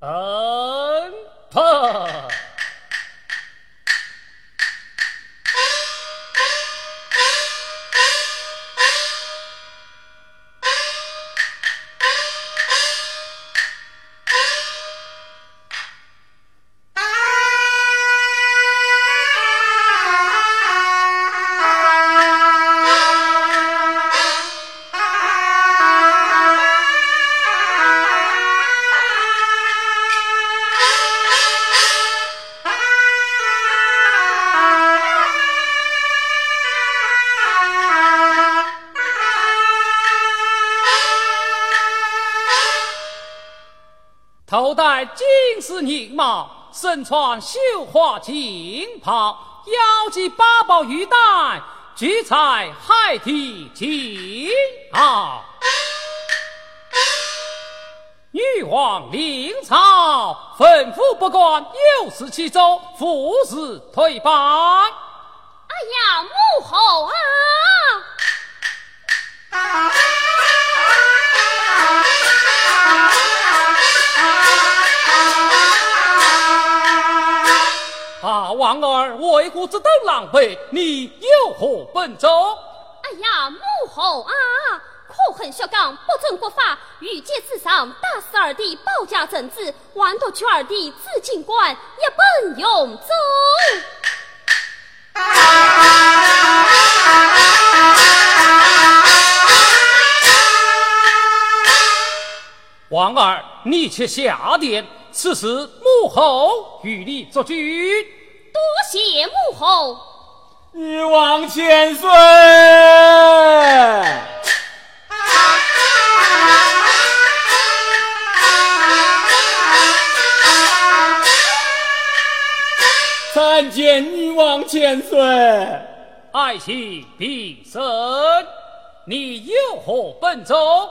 嗯，丝缨帽，身穿绣花锦袍，腰系八宝玉带，举彩海底金鳌。女王临朝，吩咐不管有事七州，赴日退班。啊，王儿为何子等狼狈？你有何本奏？哎呀，母后啊，可恨薛刚不遵国法，御剑自上，打死二弟保家正子，妄夺去二弟紫金冠，一本永奏。王儿，你且下殿。此事母后与你作据，多谢母后。女王千岁，参见女王千岁。爱卿必胜，你有何本奏？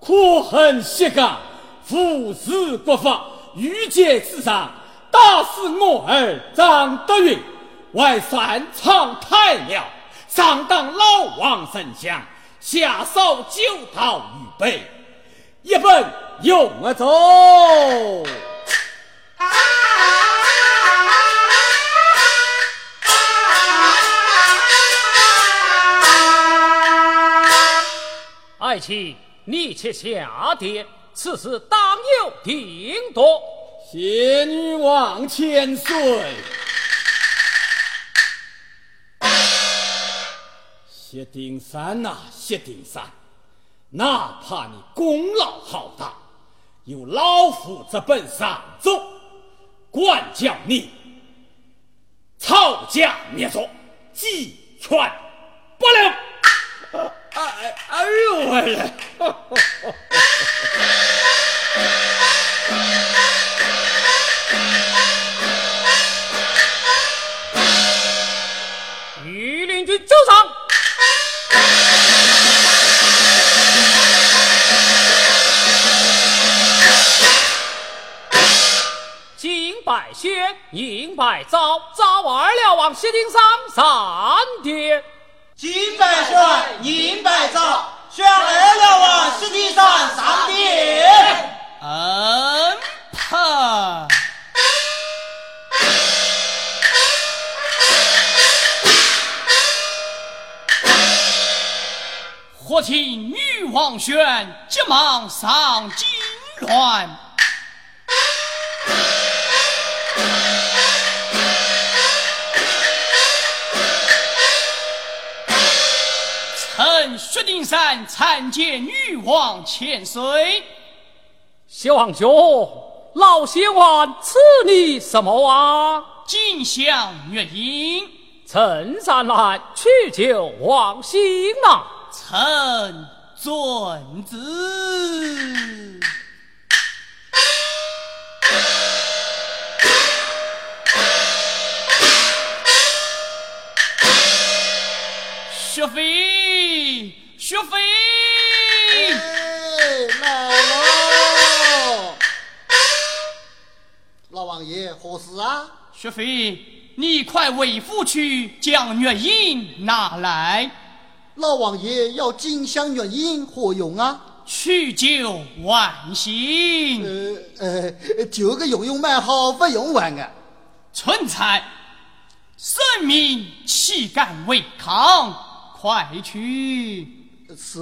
可恨薛刚腐蚀国法。御剑之上，打死我儿张德云，为擅藏太庙，上当老王神相，下手九道预备，一本用不着。爱卿，你且下殿。此事当有定夺，谢女王千岁。谢丁山呐，谢丁山，哪怕你功劳浩大，有老夫这本上奏，管教你草菅灭族，鸡犬不留。哎哎呦喂走上，金百轩，银百招，招二了往西顶上三殿。金百轩，银拜昭，宣二了往西顶上三殿。嗯，怕。何请女王宣急忙上金銮。臣薛丁山参见女王千岁。小王兄，老仙王赐你什么啊？锦香月音。臣上来取酒望心呐。臣遵旨。薛飞，薛飞。老王爷何事啊？薛飞，你快为父去将月印拿来。老王爷要金香玉音何用啊？去旧换新。呃呃，旧个用用蛮好，不用完啊。蠢材，圣明岂敢违抗？快去！是。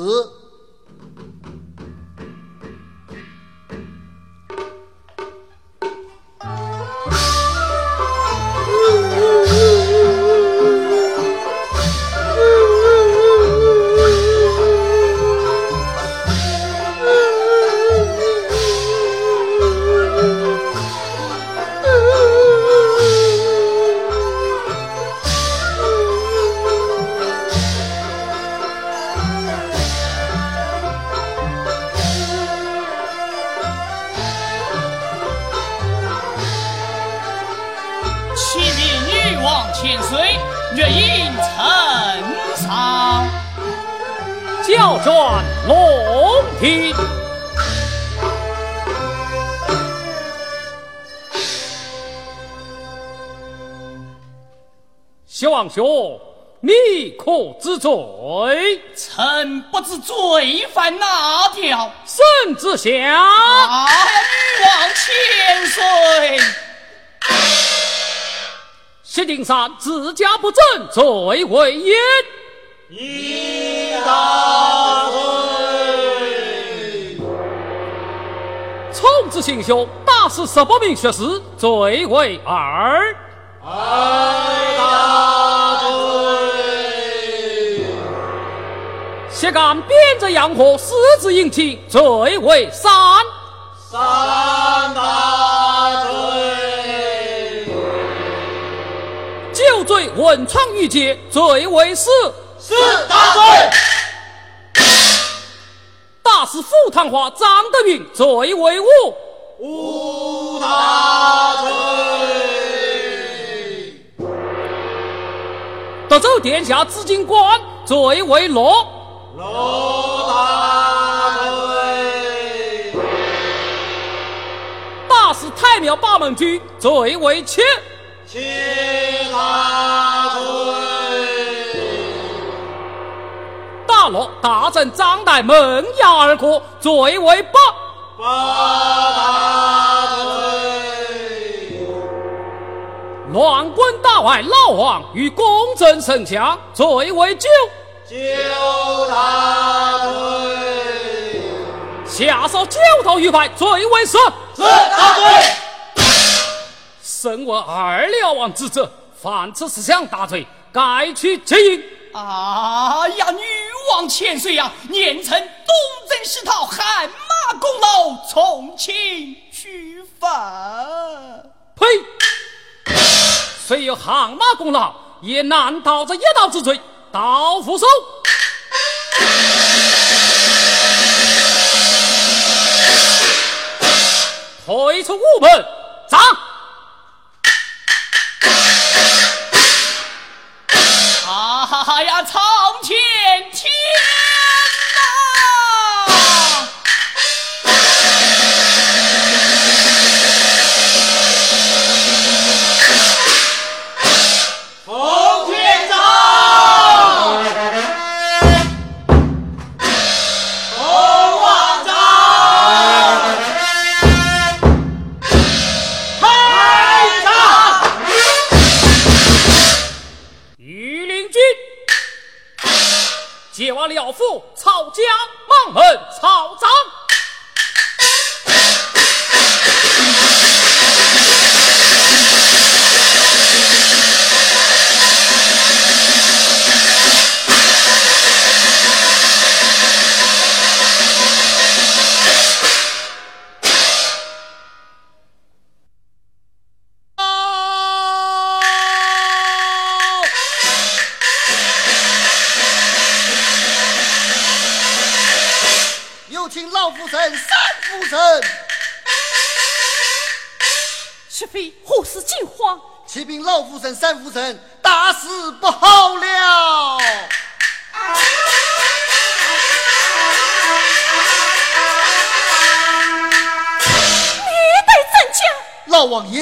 听。希望兄，你可知罪？臣不知罪，犯哪条？圣旨下，女王千岁。谢定山自家不正，罪为严。一当。是行凶，打死十八名学士，最为二二大罪；敢编着洋火，私自引起，最为三。三大罪；就罪文创玉阶，最为四。四大罪；打死傅堂华、张德云，最为五。无大罪。德州殿下紫金官，最为罗罗大罪。大使太庙八门居，最为切切大罪。大罗大镇张岱门牙二哥最为八。八大队，乱棍打坏老王，与公正神枪最为九九大队，下手九头鱼排最为十十大队，身为二流王之子，犯此十项大罪，该去接应。啊呀，女王千岁呀，念成东征西讨，汗马功劳从轻处罚，呸，虽有汗马功劳，也难逃这一刀之罪，刀斧手。退出午门，斩。哎呀，苍天！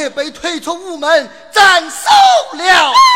被推出午门斩首了。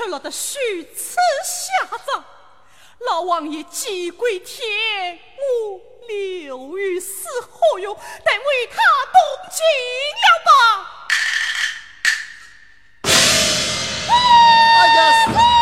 却落得虚此下场。老王爷既归天，我。留于死何用？得为他动情了吧？哎呀！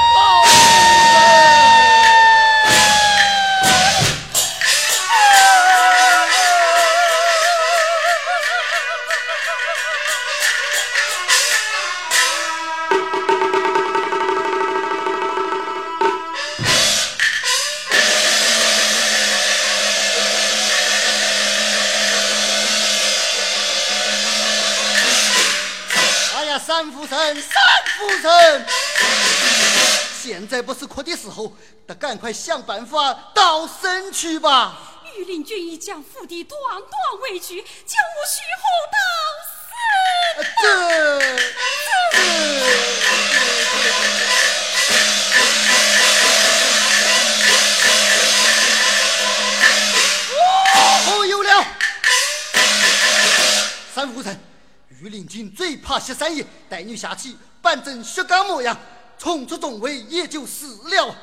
三夫人，三夫人，现在不是哭的时候，得赶快想办法到身去吧。御林军已将府邸断断围住，将我徐侯到死。御林军最怕十三爷带你下去，扮成薛刚模样，冲出重围也就死了。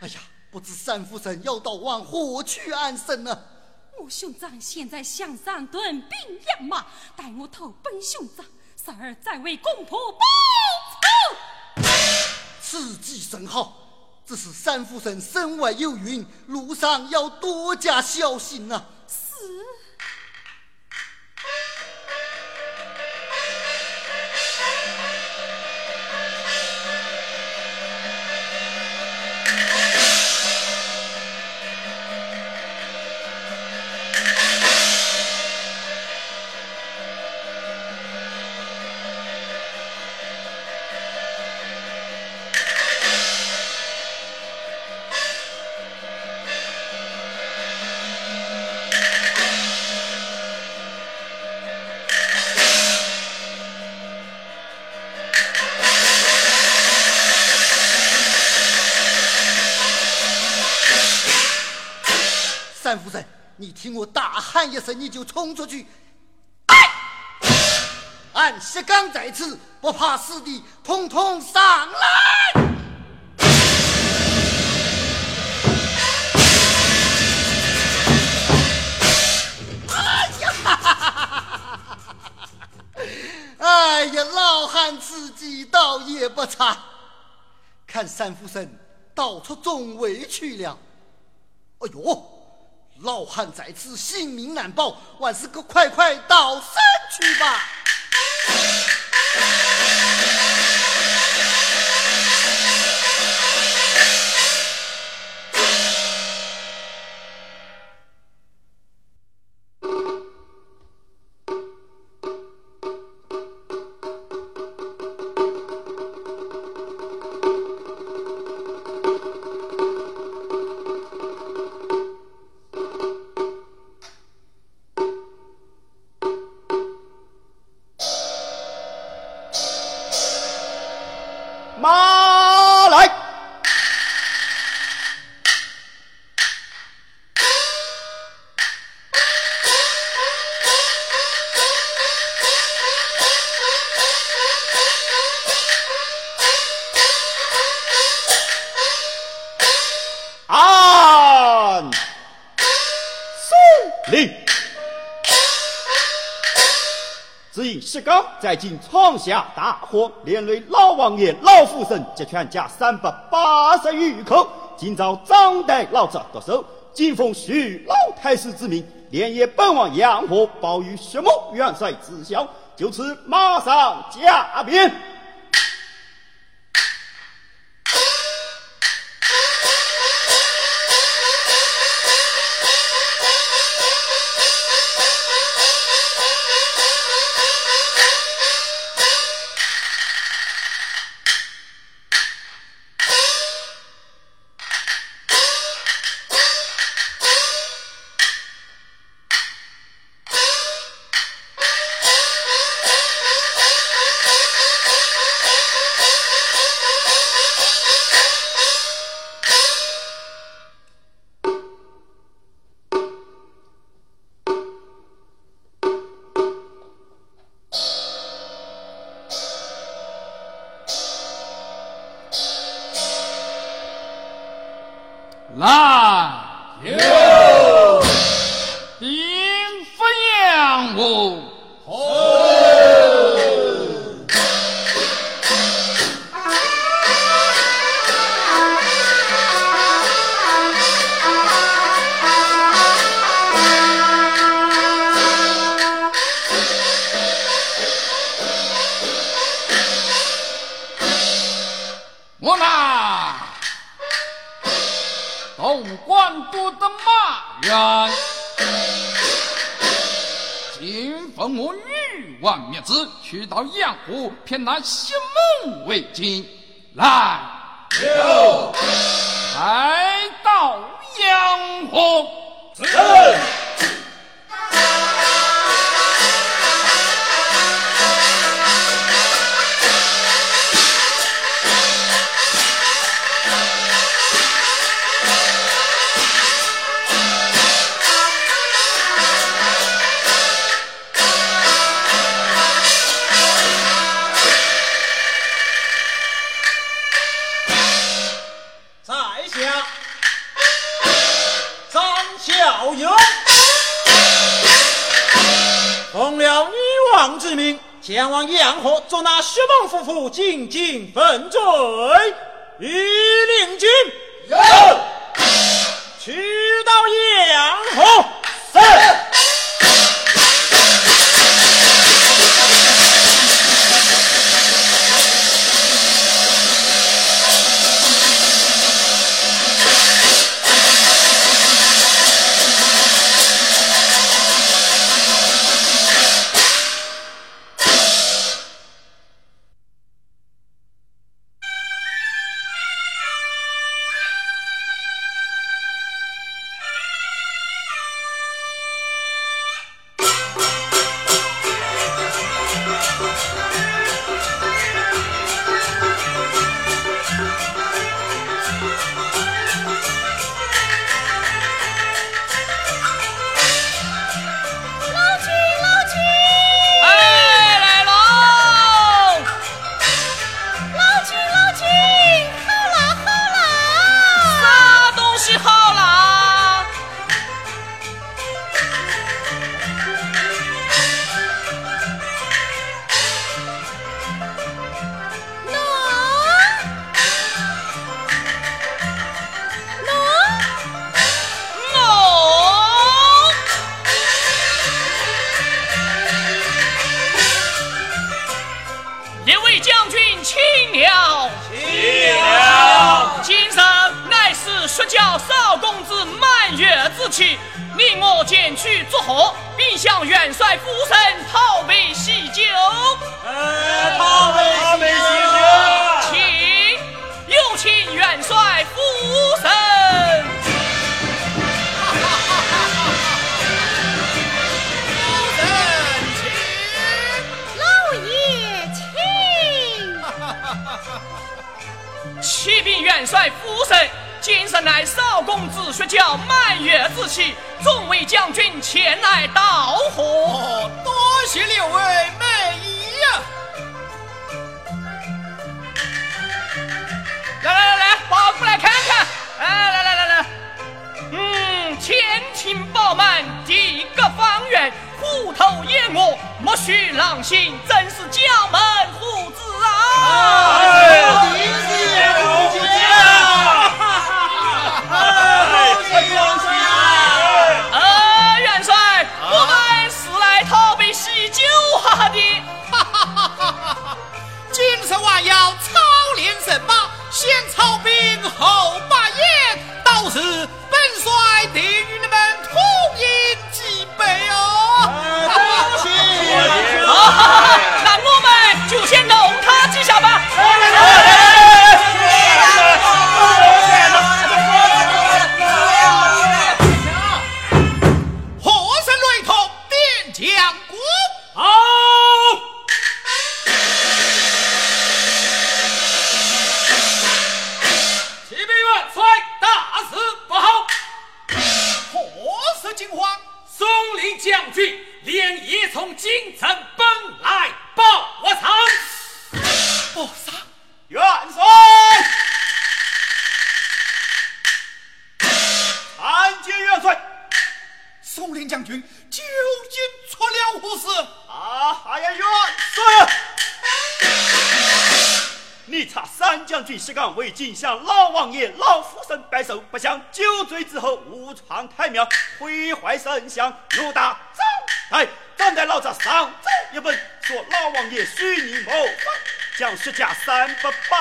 哎呀，不知三夫人要到往何去安身呢？我兄长现在向上屯兵养马，待我投奔兄长，三儿再为公婆报仇。此计甚好，只是三夫人身外有孕，路上要多加小心呐。三夫听我大喊一声，你就冲出去。哎，俺石刚在此，不怕死的，统统上来！哎呀，哎呀，老汉自己倒也不差，看三夫人到处中围去了。哎呦！老汉在此，性命难保，万事可快快到山去吧。在今闯下大祸，连累老王爷、老夫人及全家三百八十余口。今朝张代老子得手，今奉徐老太师之命，连夜奔往阳河，报与徐某元帅知晓。就此马上加鞭。来，我偏拿西梦为金。来。进京。毁坏圣像，怒打张岱。张岱老子上奏一本，说老王爷许你谋。反，将石家三百八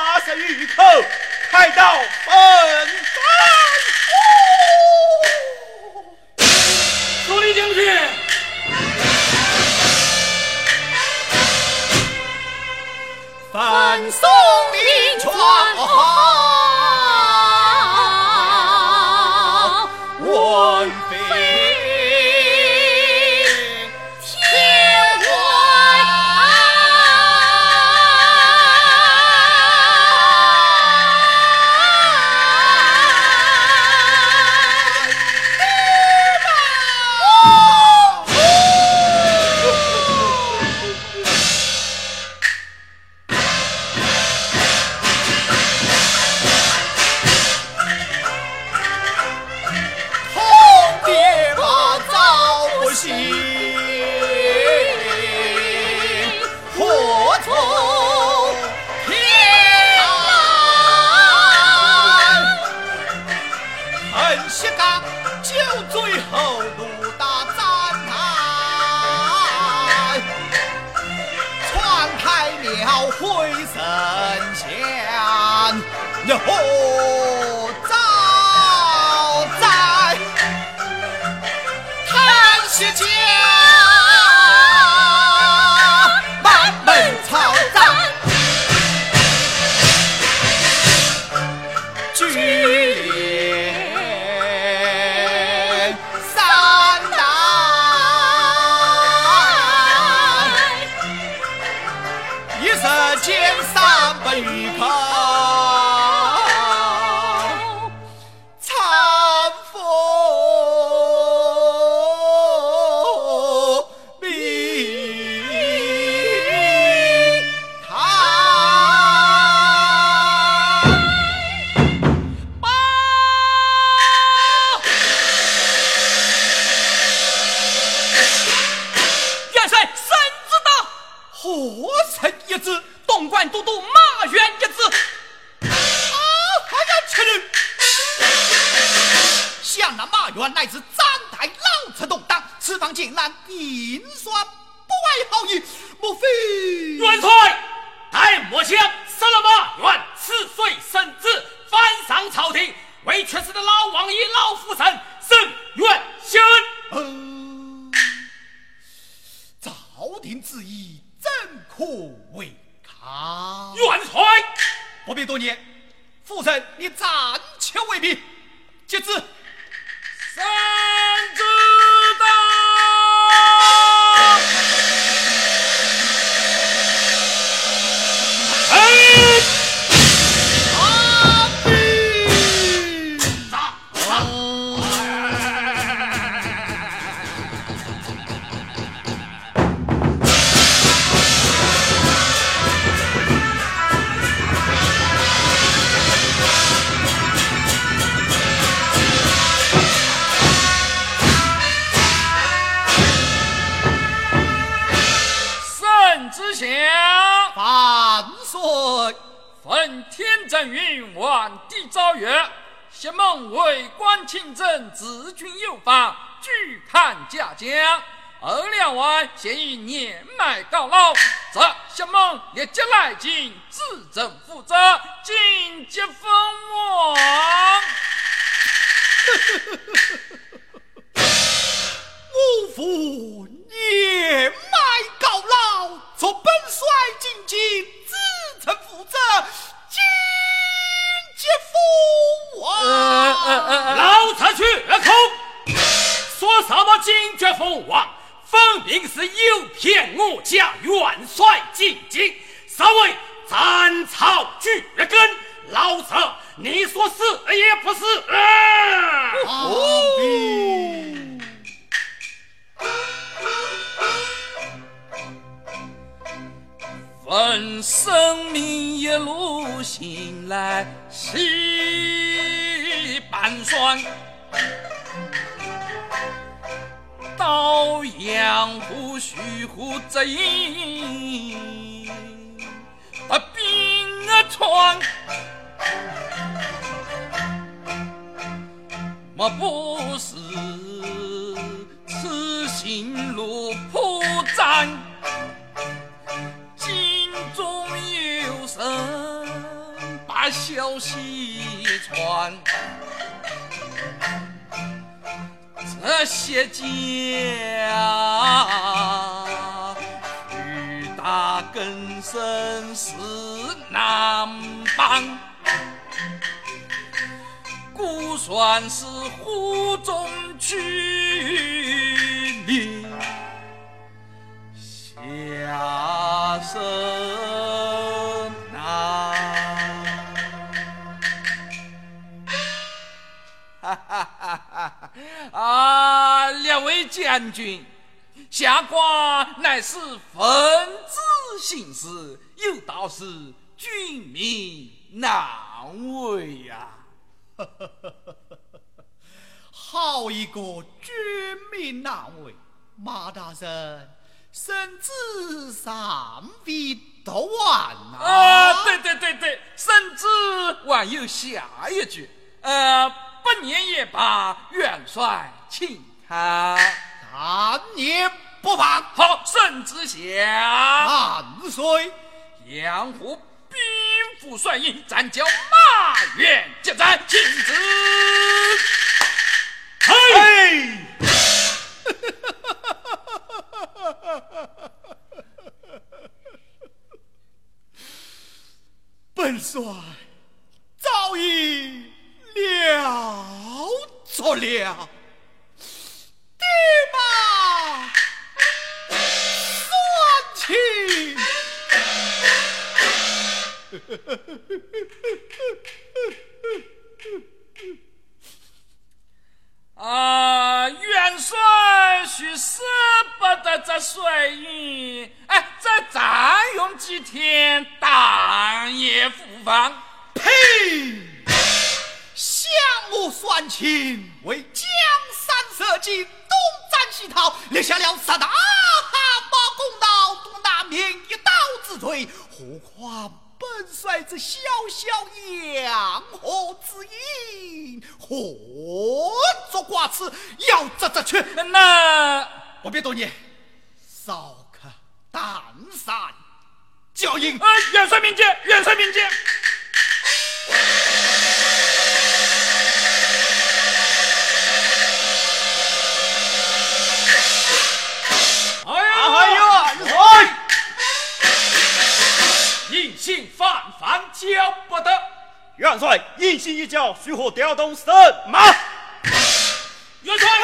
朝廷为缺失的老王爷老夫臣伸冤雪恨，朝廷之意怎可违抗？元帅，不必多言，夫臣你暂且为避，接旨。圣旨。月谢孟为官清正治军有法拒判家将二两万现于年迈到老则谢孟立即来京自证负责尽皆风光 五父年迈到老从本帅进京自称负责金老子去抠！说什么金爵父王，分明是诱骗我家元帅进京，所谓斩草除根。老子你说是也不是啊？问生命一路行来西半酸，刀扬湖、徐斧折一，啊兵啊穿，莫不是此行路铺毡？消息传。这些家雨大根生死难帮，估算是湖中去你下身 啊，两位将军，下官乃是奉旨行事，有道是军民难为呀。好一个军民难为！马大人，圣旨尚未读完呐。啊，对对对对，甚至还有下一句，呃，不念也罢，元帅请看。但念不放。好，圣旨下。万岁！杨虎兵符帅印，暂叫马元接战，请旨。嘿！本帅早已了着了，爹妈算情。啊，元帅须舍不得这帅印，哎，再暂用几天，但也复放。呸！想我算情，为江山社稷，东战西讨，立下了十大汗马功劳，独难免一刀之罪，何况？本帅这小小洋河之音，何足挂齿？要这这去？那不必多言，少客淡散教应。啊，元帅明鉴，元帅明鉴。犯犯教不得。元帅，一心一教，如何调动神马？元帅，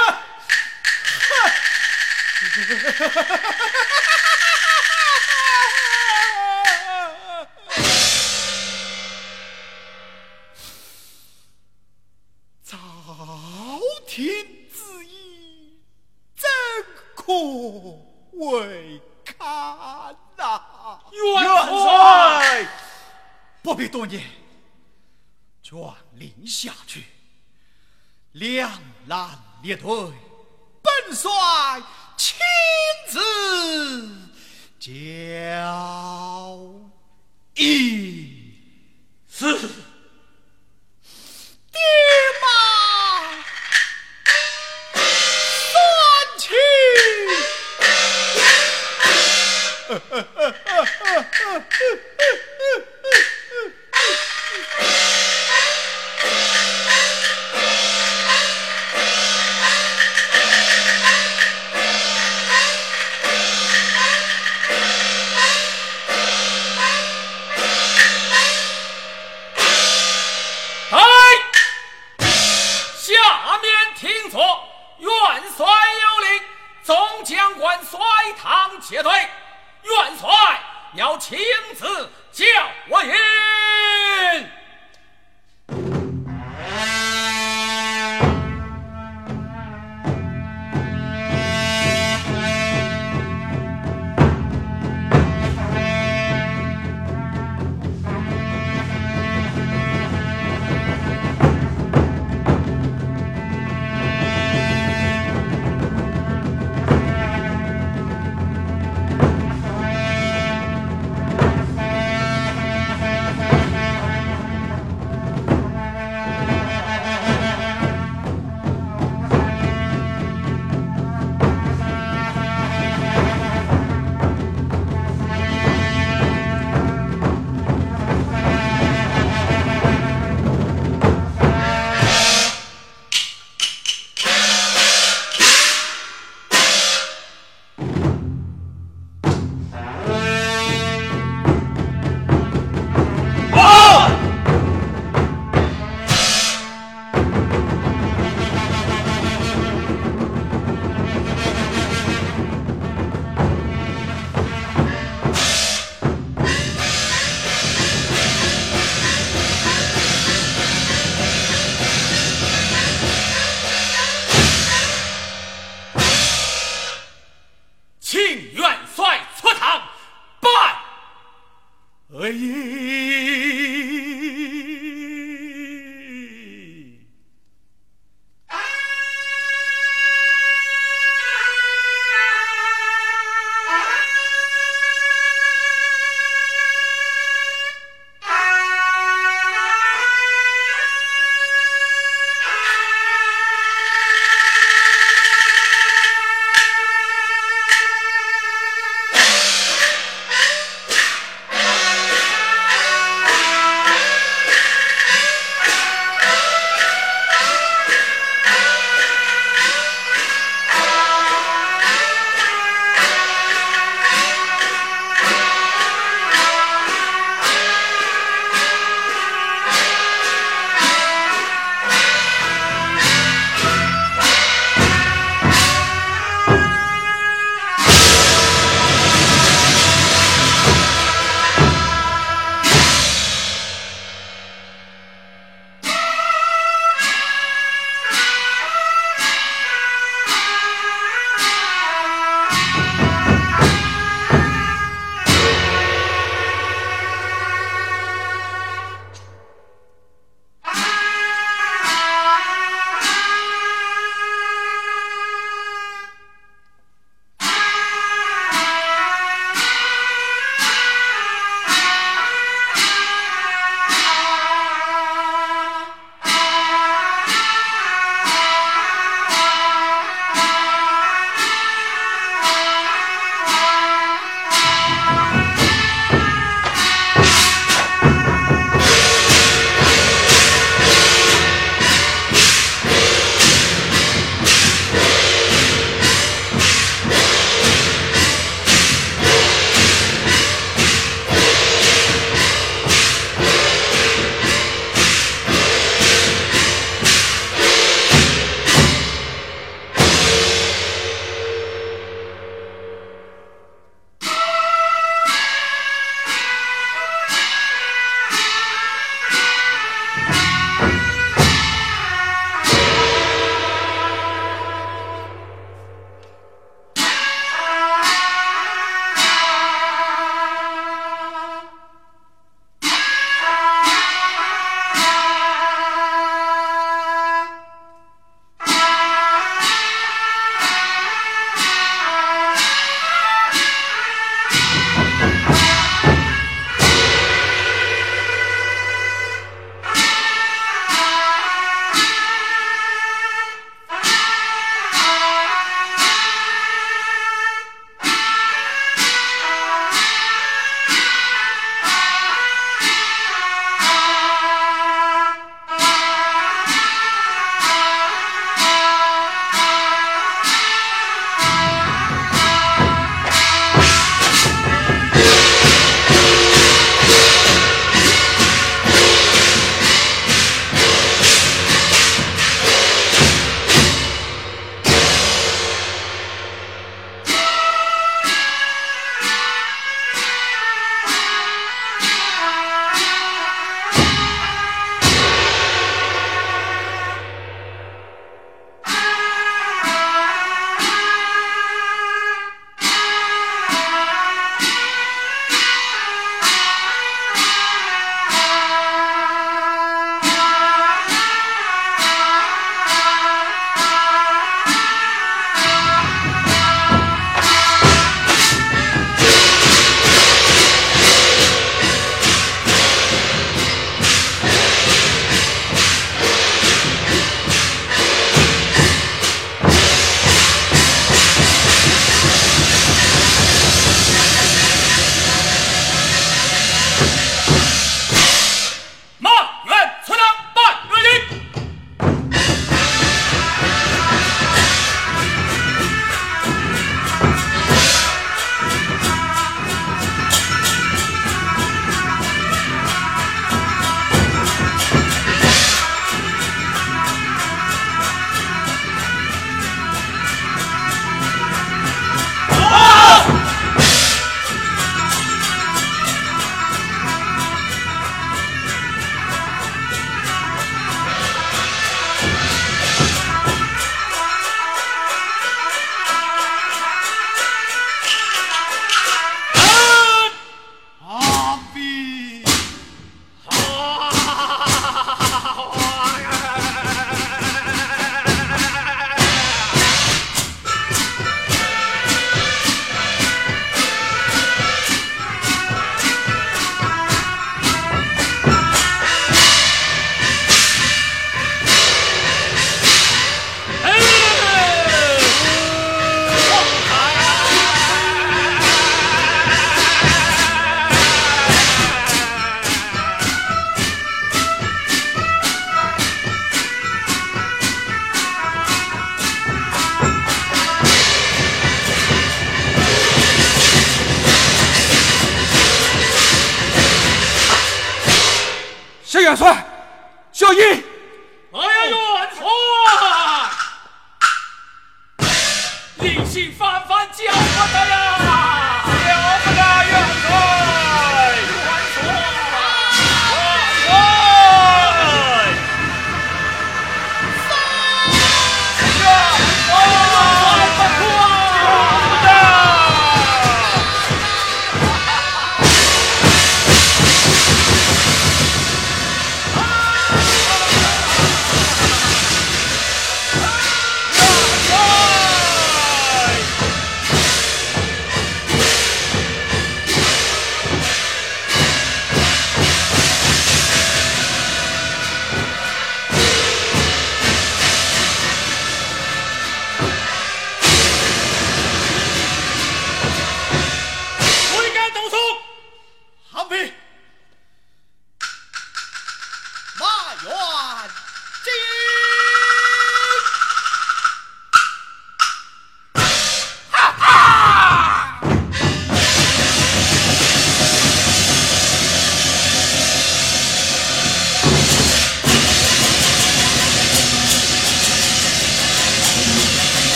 不必多言，传令下去，两难列队，本帅亲自教一是。爹妈。回。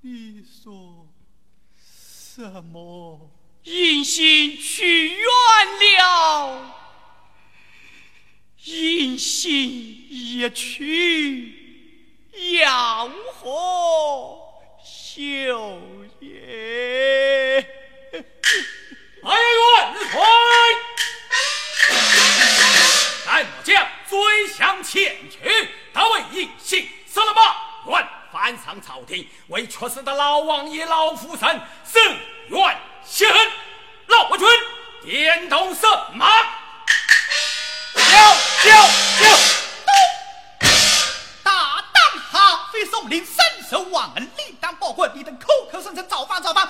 你说什么？银杏去远了，银杏一去，要何休也？哎呀，元帅，待末将追向前去，他为隐姓死了马，愿翻上朝廷，为缺失的老王爷老夫人伸冤雪恨。老国军点头神马，叫叫叫！大胆哈飞宋林，伸手忘恩，立当报国。你等口口声声造反造反，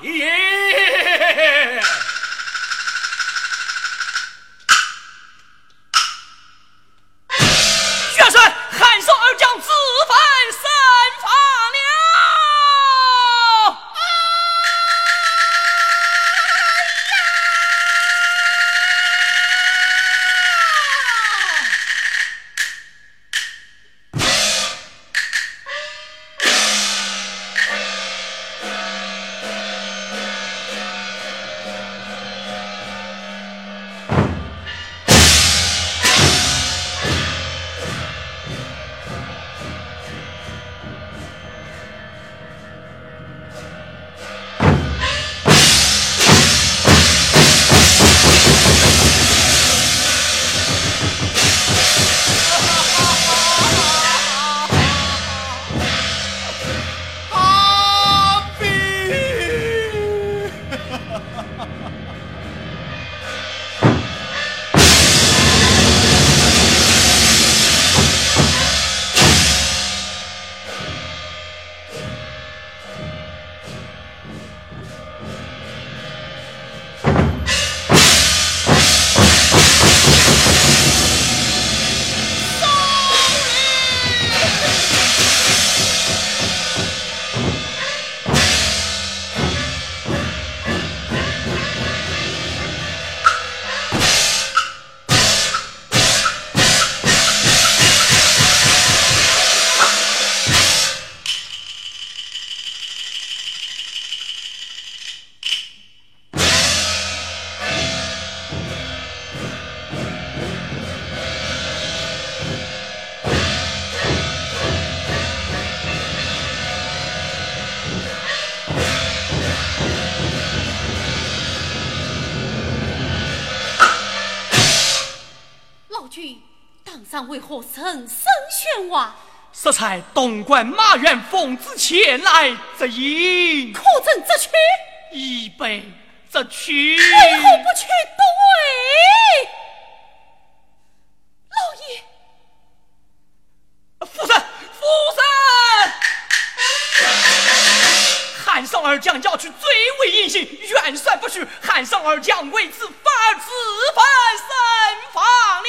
来也。君，当上为何声声喧哗？适才东莞马援奉旨前来执引，可怎则去？已被执去。为何不去都尉？老爷，夫人，夫人，汉上二将要去追尾隐形，元帅不许，汉上二将为此反自焚身亡了。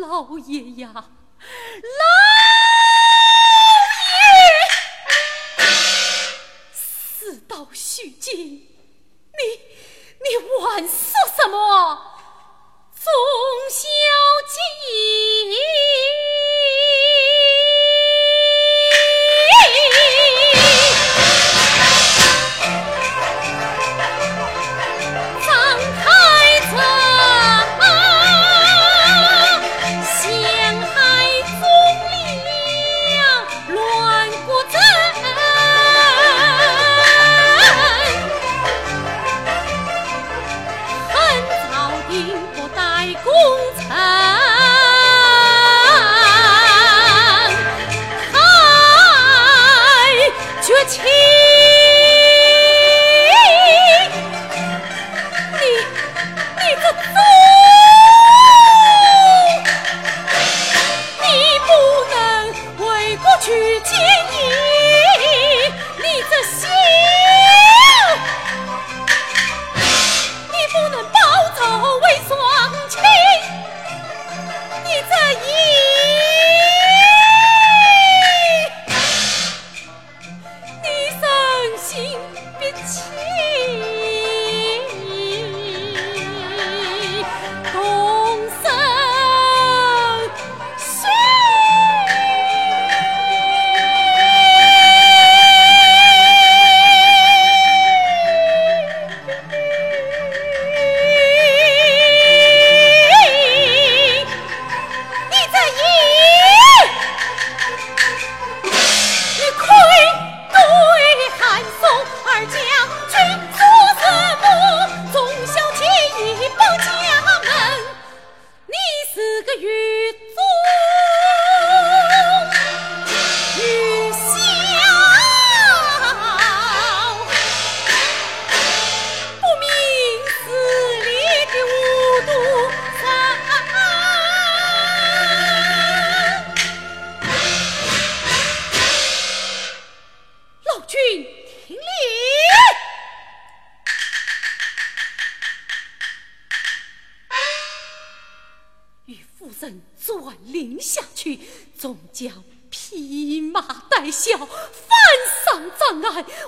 老爷呀，老爷，死到虚惊，你你还说什么？忠孝节。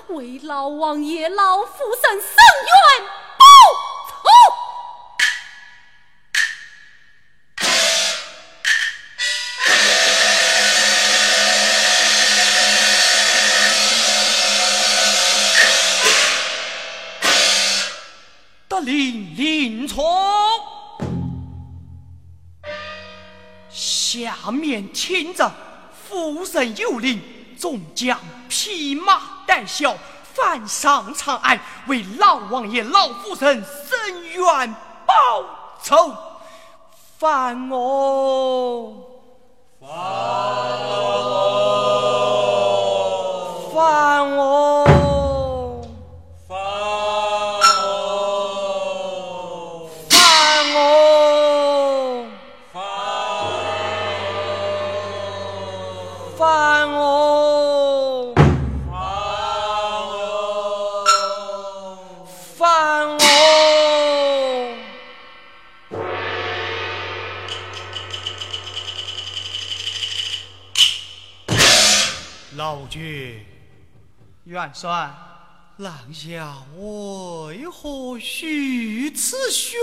为老王爷、老夫人伸冤报仇。得令林冲，下面听着，夫人有令，众将。匹马带孝，犯上长安，为老王爷、老夫人伸冤报仇，犯我，犯，帅，廊下为何如此喧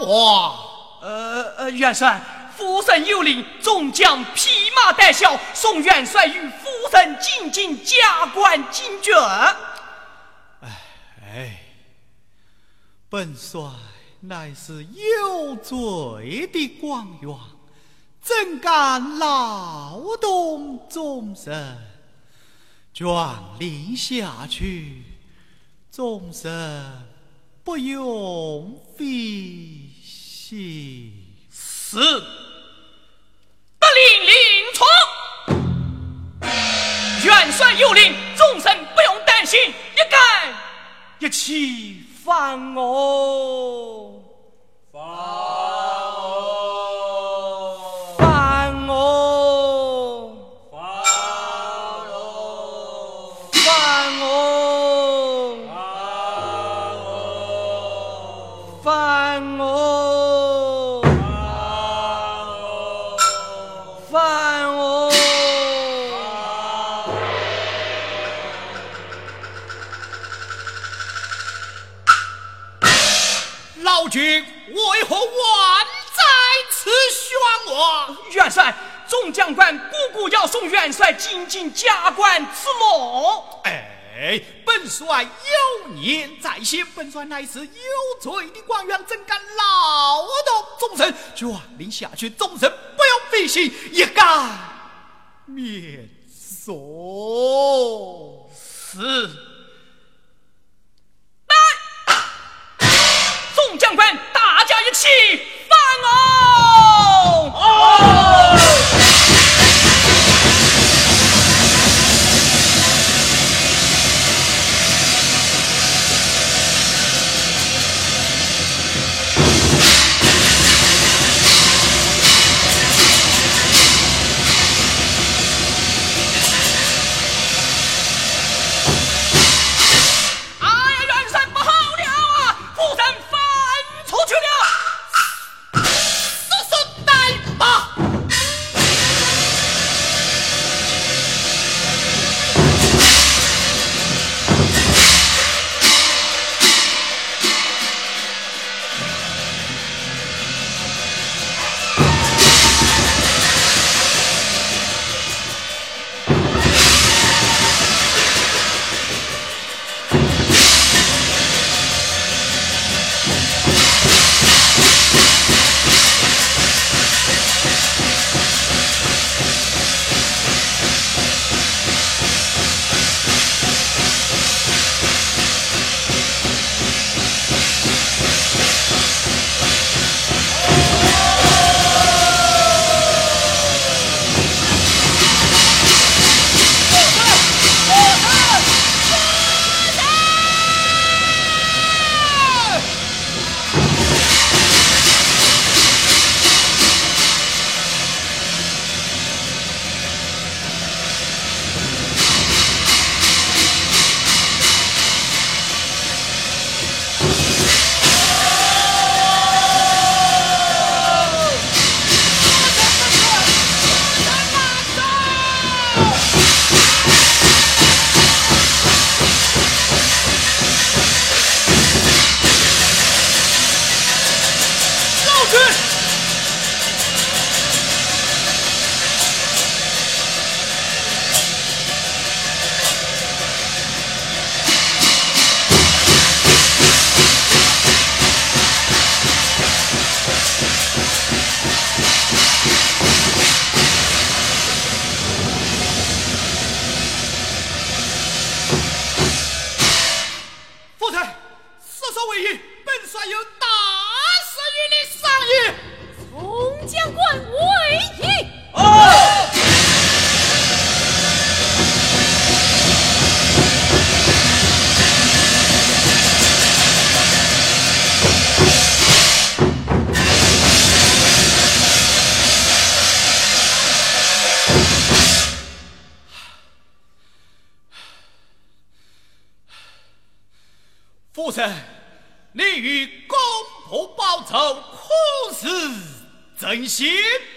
哗？呃呃，元帅，夫神有令，众将披麻戴孝，送元帅与夫人进京加官进爵。哎，本帅乃是有罪的官员，怎敢劳动众生？卷令下去，众生不用费心。是，得令令出。元帅有令，众生不用担心，一概一起放哦。放要送元帅进京加官赐禄。哎，本帅有念在先，本帅乃是有罪的官员，怎敢劳动众生？传令下去，众生不用费心，一干免责。是。众将官，大家一起放哦！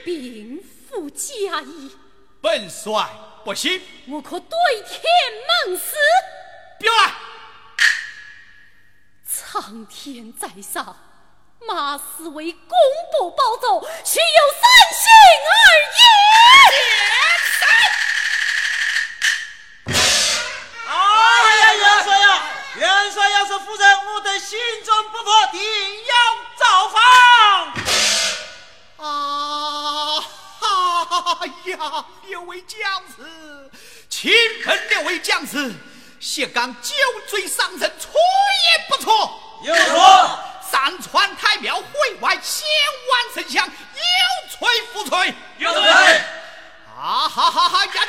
禀父家意，本帅不信。我可对天盟誓。表来！苍天在上，马思为公不报仇，须有三心二意。哎呀，元帅呀，元帅要是夫人，我等心中不服，定要造反。啊哈呀！六位将士，钦分六位将士，谢刚酒醉伤人，错也不错。有错。上川太庙会外，千万神像，有锤不吹？有罪。啊哈哈哈呀！叫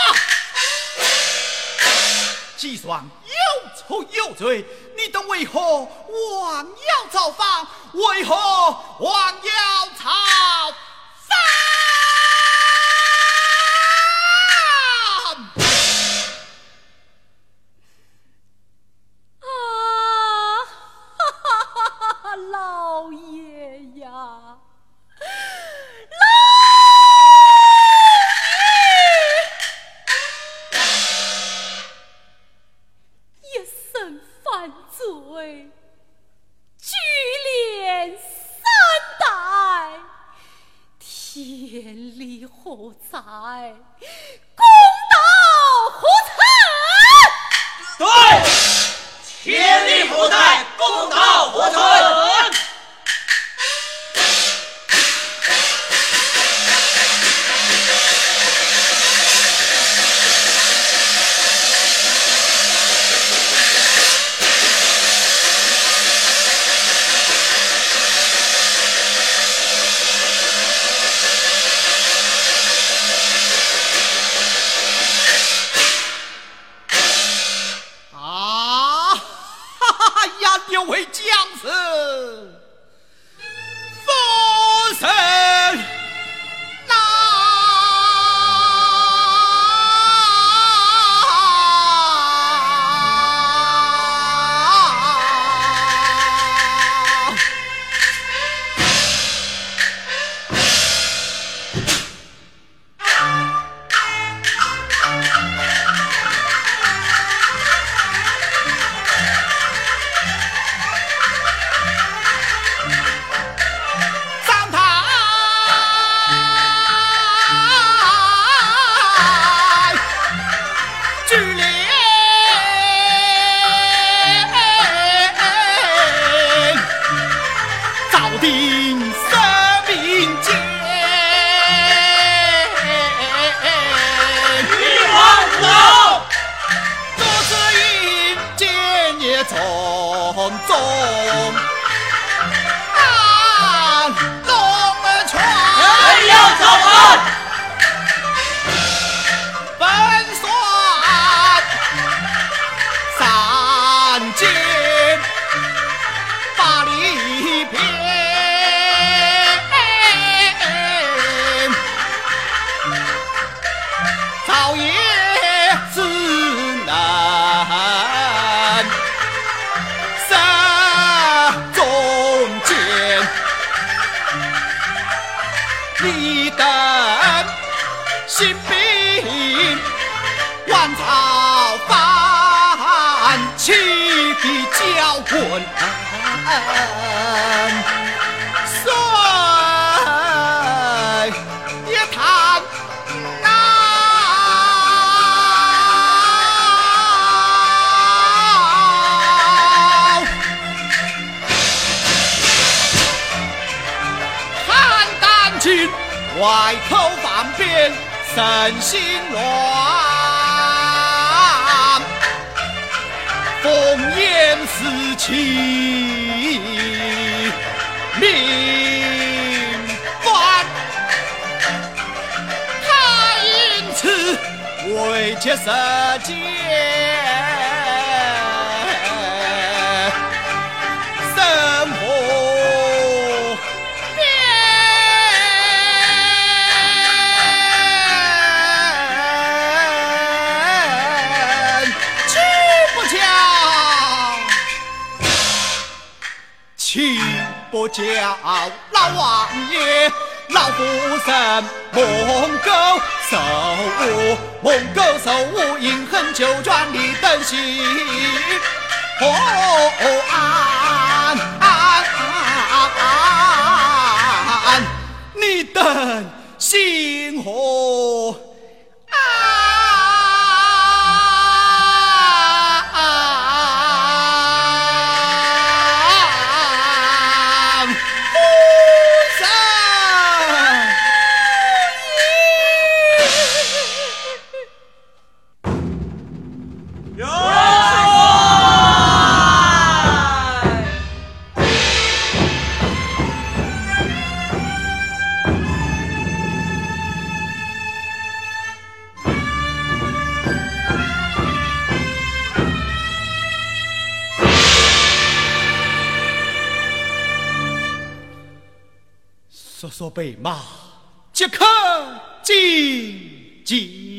啊！既算有错有罪，你等为何妄要造反？为何妄要造反？啊，哈哈哈哈！老爷不在？公道何存？对，天理不在？公道何存？外口方便，身心乱。烽烟四起，为结世间。不叫老王爷，老夫人蒙狗受侮，蒙狗受侮，因恨就转你等心何安？你等心何？说说白马，即刻进京。